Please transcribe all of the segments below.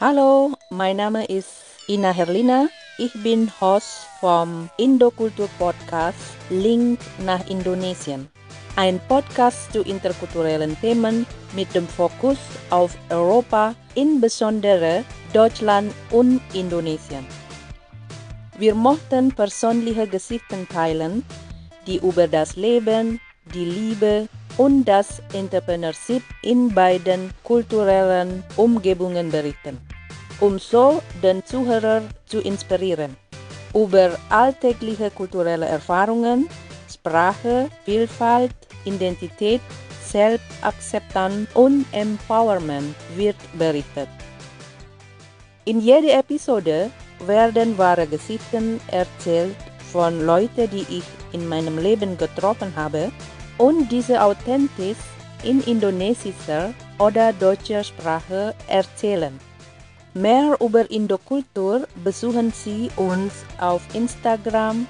Hallo, mein Name ist Ina Herlina. Ich bin Host vom Indokultur Podcast Link nach Indonesien. Ein Podcast zu interkulturellen Themen mit dem Fokus auf Europa, insbesondere Deutschland und Indonesien. Wir möchten persönliche Geschichten teilen, die über das Leben, die Liebe und das Entrepreneurship in beiden kulturellen Umgebungen berichten, um so den Zuhörer zu inspirieren. Über alltägliche kulturelle Erfahrungen, Sprache, Vielfalt, Identität, Selbstakzeptanz und Empowerment wird berichtet. In jeder Episode werden wahre Geschichten erzählt von Leuten, die ich in meinem Leben getroffen habe und diese authentisch in indonesischer oder deutscher Sprache erzählen. Mehr über Indokultur besuchen Sie uns auf Instagram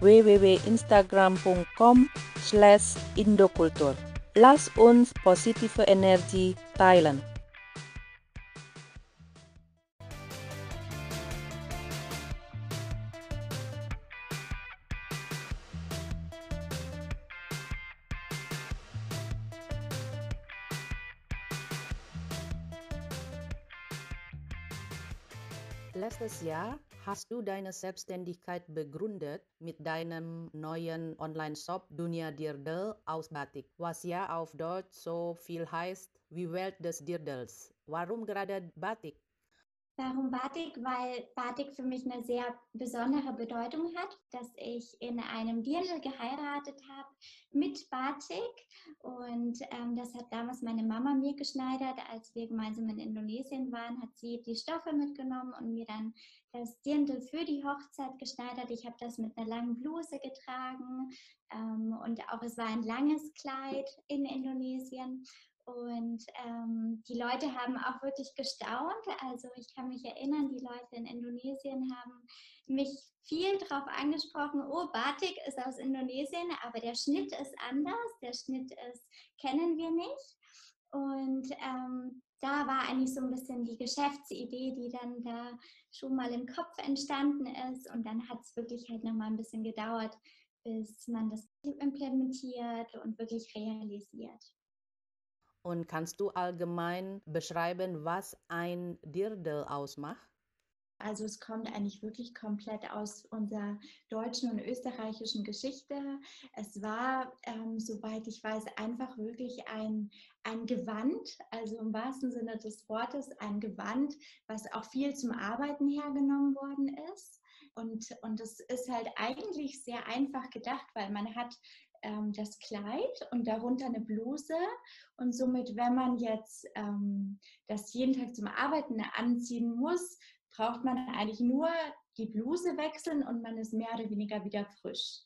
www.instagram.com slash Indokultur. Lass uns positive Energie teilen. Hast du deine Selbstständigkeit begründet mit deinem neuen Online-Shop Dunia Dirdel aus Batik, was ja auf Deutsch so viel heißt wie Welt des Dirdels. Warum gerade Batik? Warum Batik? Weil Batik für mich eine sehr besondere Bedeutung hat, dass ich in einem Dirndl geheiratet habe mit Batik und ähm, das hat damals meine Mama mir geschneidert, als wir gemeinsam in Indonesien waren, hat sie die Stoffe mitgenommen und mir dann das Dirndl für die Hochzeit geschneidert. Ich habe das mit einer langen Bluse getragen ähm, und auch es war ein langes Kleid in Indonesien und ähm, die Leute haben auch wirklich gestaunt. Also ich kann mich erinnern, die Leute in Indonesien haben mich viel darauf angesprochen, oh, Batik ist aus Indonesien, aber der Schnitt ist anders, der Schnitt ist, kennen wir nicht. Und ähm, da war eigentlich so ein bisschen die Geschäftsidee, die dann da schon mal im Kopf entstanden ist. Und dann hat es wirklich halt nochmal ein bisschen gedauert, bis man das implementiert und wirklich realisiert. Und kannst du allgemein beschreiben, was ein Dirndl ausmacht? Also es kommt eigentlich wirklich komplett aus unserer deutschen und österreichischen Geschichte. Es war, ähm, soweit ich weiß, einfach wirklich ein, ein Gewand, also im wahrsten Sinne des Wortes ein Gewand, was auch viel zum Arbeiten hergenommen worden ist. Und, und das ist halt eigentlich sehr einfach gedacht, weil man hat ähm, das Kleid und darunter eine Bluse. Und somit, wenn man jetzt ähm, das jeden Tag zum Arbeiten anziehen muss, braucht man eigentlich nur die Bluse wechseln und man ist mehr oder weniger wieder frisch.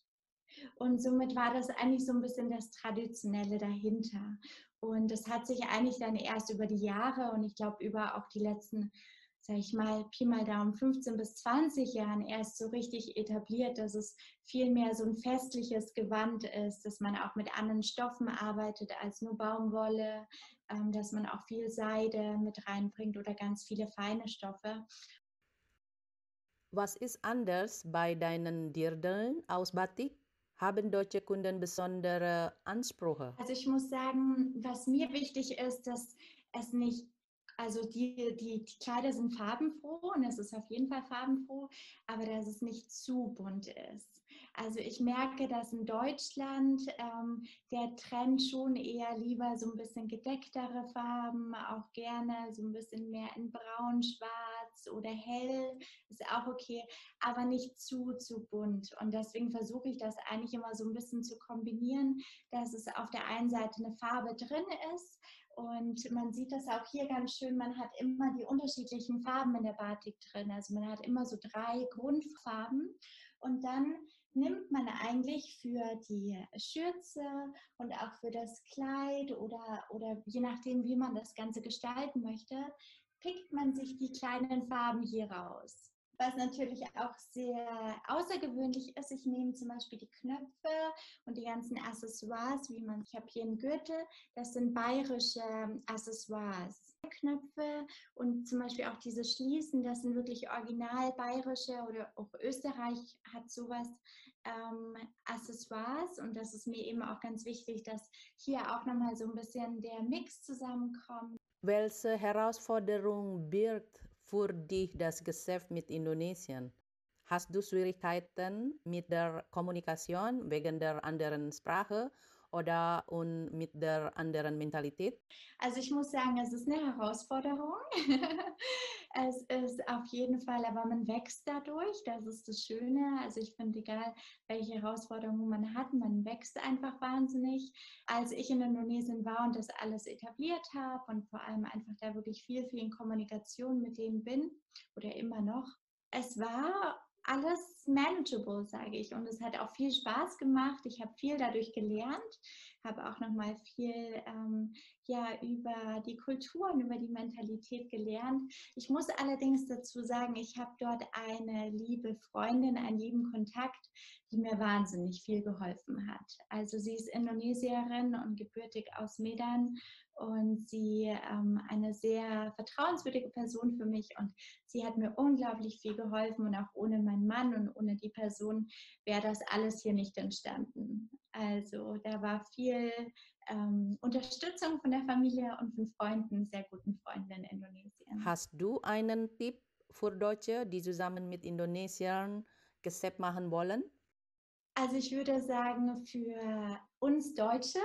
Und somit war das eigentlich so ein bisschen das Traditionelle dahinter. Und das hat sich eigentlich dann erst über die Jahre und ich glaube über auch die letzten sage ich mal, Pi mal Daumen 15 bis 20 Jahren erst so richtig etabliert, dass es viel mehr so ein festliches Gewand ist, dass man auch mit anderen Stoffen arbeitet als nur Baumwolle, ähm, dass man auch viel Seide mit reinbringt oder ganz viele feine Stoffe. Was ist anders bei deinen Dirndeln aus Batik? Haben deutsche Kunden besondere Ansprüche? Also ich muss sagen, was mir wichtig ist, dass es nicht also die, die, die Kleider sind farbenfroh und es ist auf jeden Fall farbenfroh, aber dass es nicht zu bunt ist. Also ich merke, dass in Deutschland ähm, der Trend schon eher lieber so ein bisschen gedecktere Farben, auch gerne so ein bisschen mehr in braun, schwarz oder hell, ist auch okay, aber nicht zu, zu bunt. Und deswegen versuche ich das eigentlich immer so ein bisschen zu kombinieren, dass es auf der einen Seite eine Farbe drin ist, und man sieht das auch hier ganz schön, man hat immer die unterschiedlichen Farben in der Batik drin. Also man hat immer so drei Grundfarben. Und dann nimmt man eigentlich für die Schürze und auch für das Kleid oder, oder je nachdem, wie man das Ganze gestalten möchte, pickt man sich die kleinen Farben hier raus. Was natürlich auch sehr außergewöhnlich ist, ich nehme zum Beispiel die Knöpfe und die ganzen Accessoires, wie man, ich habe hier einen Gürtel, das sind bayerische Accessoires. Knöpfe und zum Beispiel auch diese Schließen, das sind wirklich original bayerische oder auch Österreich hat sowas ähm, Accessoires und das ist mir eben auch ganz wichtig, dass hier auch nochmal so ein bisschen der Mix zusammenkommt. Welche Herausforderung birgt für dich das Geschäft mit Indonesien? Hast du Schwierigkeiten mit der Kommunikation wegen der anderen Sprache oder und mit der anderen Mentalität? Also ich muss sagen, es ist eine Herausforderung. es ist auf jeden Fall, aber man wächst dadurch. Das ist das Schöne. Also ich finde, egal welche Herausforderungen man hat, man wächst einfach wahnsinnig. Als ich in Indonesien war und das alles etabliert habe und vor allem einfach da wirklich viel, viel in Kommunikation mit denen bin oder immer noch, es war alles manageable, sage ich. Und es hat auch viel Spaß gemacht. Ich habe viel dadurch gelernt, habe auch noch mal viel ähm, ja, über die Kulturen, über die Mentalität gelernt. Ich muss allerdings dazu sagen, ich habe dort eine liebe Freundin, einen lieben Kontakt, die mir wahnsinnig viel geholfen hat. Also sie ist Indonesierin und gebürtig aus Medan und sie ähm, eine sehr vertrauenswürdige Person für mich und sie hat mir unglaublich viel geholfen und auch ohne meinen Mann und ohne die Person wäre das alles hier nicht entstanden. Also da war viel ähm, Unterstützung von der Familie und von Freunden, sehr guten Freunden in Indonesien. Hast du einen Tipp für Deutsche, die zusammen mit Indonesiern Geschäft machen wollen? Also ich würde sagen, für uns Deutsche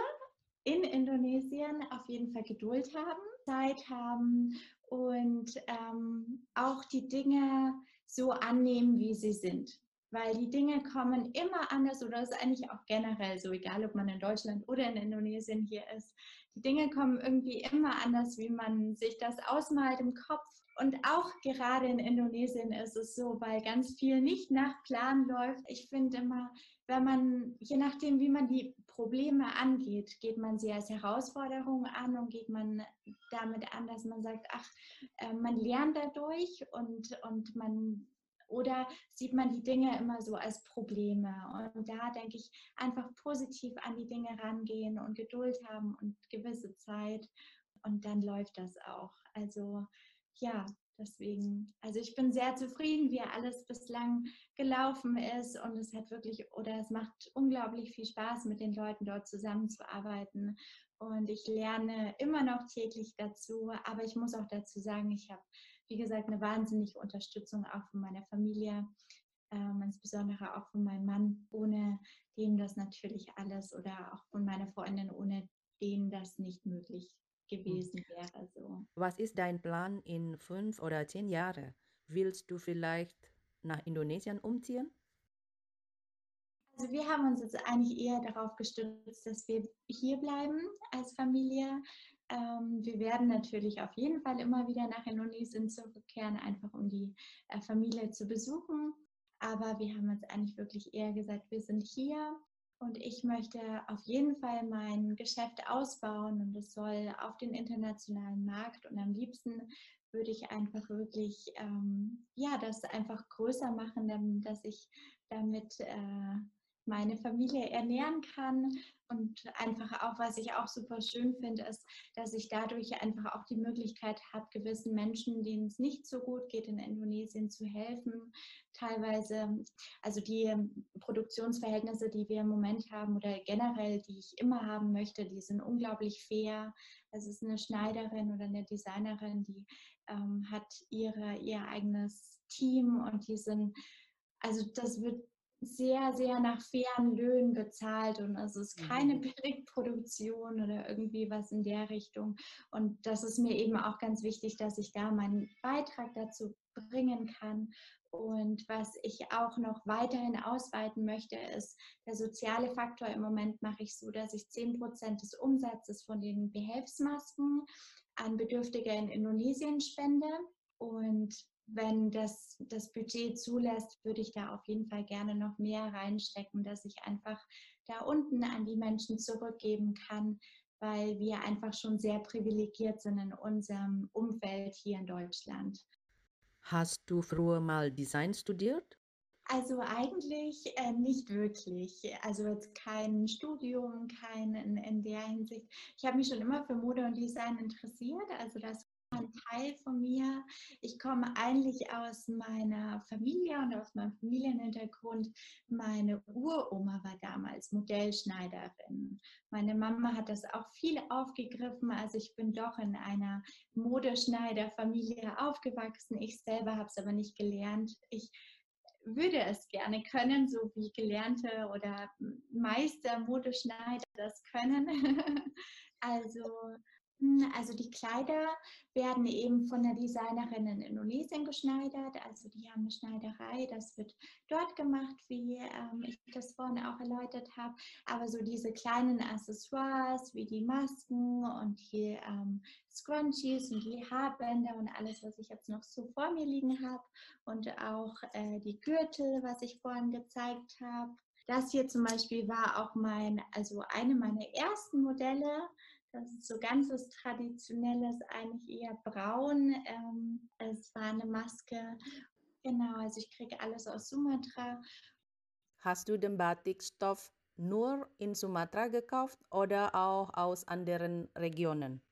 in Indonesien auf jeden Fall Geduld haben, Zeit haben und ähm, auch die Dinge so annehmen, wie sie sind. Weil die Dinge kommen immer anders oder ist eigentlich auch generell so, egal ob man in Deutschland oder in Indonesien hier ist. Die Dinge kommen irgendwie immer anders, wie man sich das ausmalt im Kopf. Und auch gerade in Indonesien ist es so, weil ganz viel nicht nach Plan läuft. Ich finde immer, wenn man, je nachdem, wie man die Probleme angeht, geht man sie als Herausforderung an und geht man damit an, dass man sagt, ach, äh, man lernt dadurch und, und man oder sieht man die Dinge immer so als Probleme? Und da denke ich, einfach positiv an die Dinge rangehen und Geduld haben und gewisse Zeit. Und dann läuft das auch. Also ja, Deswegen, also ich bin sehr zufrieden, wie alles bislang gelaufen ist und es hat wirklich oder es macht unglaublich viel Spaß, mit den Leuten dort zusammenzuarbeiten und ich lerne immer noch täglich dazu, aber ich muss auch dazu sagen, ich habe, wie gesagt, eine wahnsinnige Unterstützung auch von meiner Familie, ähm, insbesondere auch von meinem Mann, ohne dem das natürlich alles oder auch von meiner Freundin, ohne denen das nicht möglich. Gewesen wäre. So. Was ist dein Plan in fünf oder zehn Jahren? Willst du vielleicht nach Indonesien umziehen? Also wir haben uns jetzt eigentlich eher darauf gestützt, dass wir hier bleiben als Familie. Ähm, wir werden natürlich auf jeden Fall immer wieder nach Indonesien zurückkehren, einfach um die äh, Familie zu besuchen. Aber wir haben jetzt eigentlich wirklich eher gesagt, wir sind hier und ich möchte auf jeden Fall mein Geschäft ausbauen und es soll auf den internationalen Markt. Und am liebsten würde ich einfach wirklich ähm, ja das einfach größer machen, dass ich damit äh, meine Familie ernähren kann. Und einfach auch, was ich auch super schön finde, ist, dass ich dadurch einfach auch die Möglichkeit habe, gewissen Menschen, denen es nicht so gut geht, in Indonesien zu helfen. Teilweise, also die Produktionsverhältnisse, die wir im Moment haben oder generell, die ich immer haben möchte, die sind unglaublich fair. Es ist eine Schneiderin oder eine Designerin, die ähm, hat ihre, ihr eigenes Team und die sind, also das wird sehr, sehr nach fairen Löhnen bezahlt und es ist keine mhm. Billigproduktion oder irgendwie was in der Richtung. Und das ist mir eben auch ganz wichtig, dass ich da meinen Beitrag dazu bringen kann. Und was ich auch noch weiterhin ausweiten möchte, ist der soziale Faktor. Im Moment mache ich so, dass ich 10 Prozent des Umsatzes von den Behelfsmasken an Bedürftige in Indonesien spende. Und wenn das, das Budget zulässt, würde ich da auf jeden Fall gerne noch mehr reinstecken, dass ich einfach da unten an die Menschen zurückgeben kann, weil wir einfach schon sehr privilegiert sind in unserem Umfeld hier in Deutschland. Hast du früher mal Design studiert? Also eigentlich äh, nicht wirklich. Also jetzt kein Studium, kein in, in der Hinsicht. Ich habe mich schon immer für Mode und Design interessiert. Also das Teil von mir. Ich komme eigentlich aus meiner Familie und aus meinem Familienhintergrund. Meine Uroma war damals Modellschneiderin. Meine Mama hat das auch viel aufgegriffen. Also ich bin doch in einer Modeschneiderfamilie aufgewachsen. Ich selber habe es aber nicht gelernt. Ich würde es gerne können, so wie gelernte oder Meister Modeschneider das können. also also die Kleider werden eben von der Designerin in Indonesien geschneidert. Also die haben eine Schneiderei, das wird dort gemacht, wie ähm, ich das vorhin auch erläutert habe. Aber so diese kleinen Accessoires wie die Masken und die ähm, Scrunchies und die Haarbänder und alles, was ich jetzt noch so vor mir liegen habe. Und auch äh, die Gürtel, was ich vorhin gezeigt habe. Das hier zum Beispiel war auch mein, also eine meiner ersten Modelle. Das ist so ganzes traditionelles, eigentlich eher braun. Ähm, es war eine Maske. Genau, also ich kriege alles aus Sumatra. Hast du den Batikstoff nur in Sumatra gekauft oder auch aus anderen Regionen?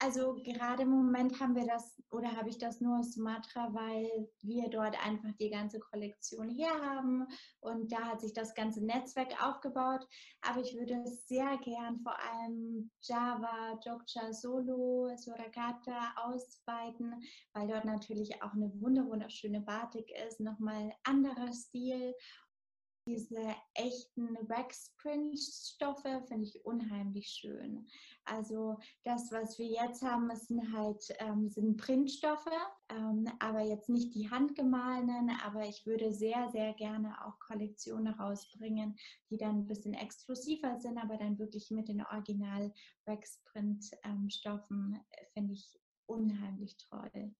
Also gerade im Moment haben wir das oder habe ich das nur aus Sumatra, weil wir dort einfach die ganze Kollektion herhaben und da hat sich das ganze Netzwerk aufgebaut. Aber ich würde sehr gern vor allem Java, Jogja, Solo, Suragata ausweiten, weil dort natürlich auch eine wunderschöne Batik ist, nochmal anderer Stil diese echten Wax-Print-Stoffe finde ich unheimlich schön. Also das, was wir jetzt haben, sind halt ähm, sind Printstoffe, ähm, aber jetzt nicht die handgemahlenen. Aber ich würde sehr, sehr gerne auch Kollektionen rausbringen, die dann ein bisschen exklusiver sind, aber dann wirklich mit den Original Wax-Print-Stoffen ähm, finde ich unheimlich toll.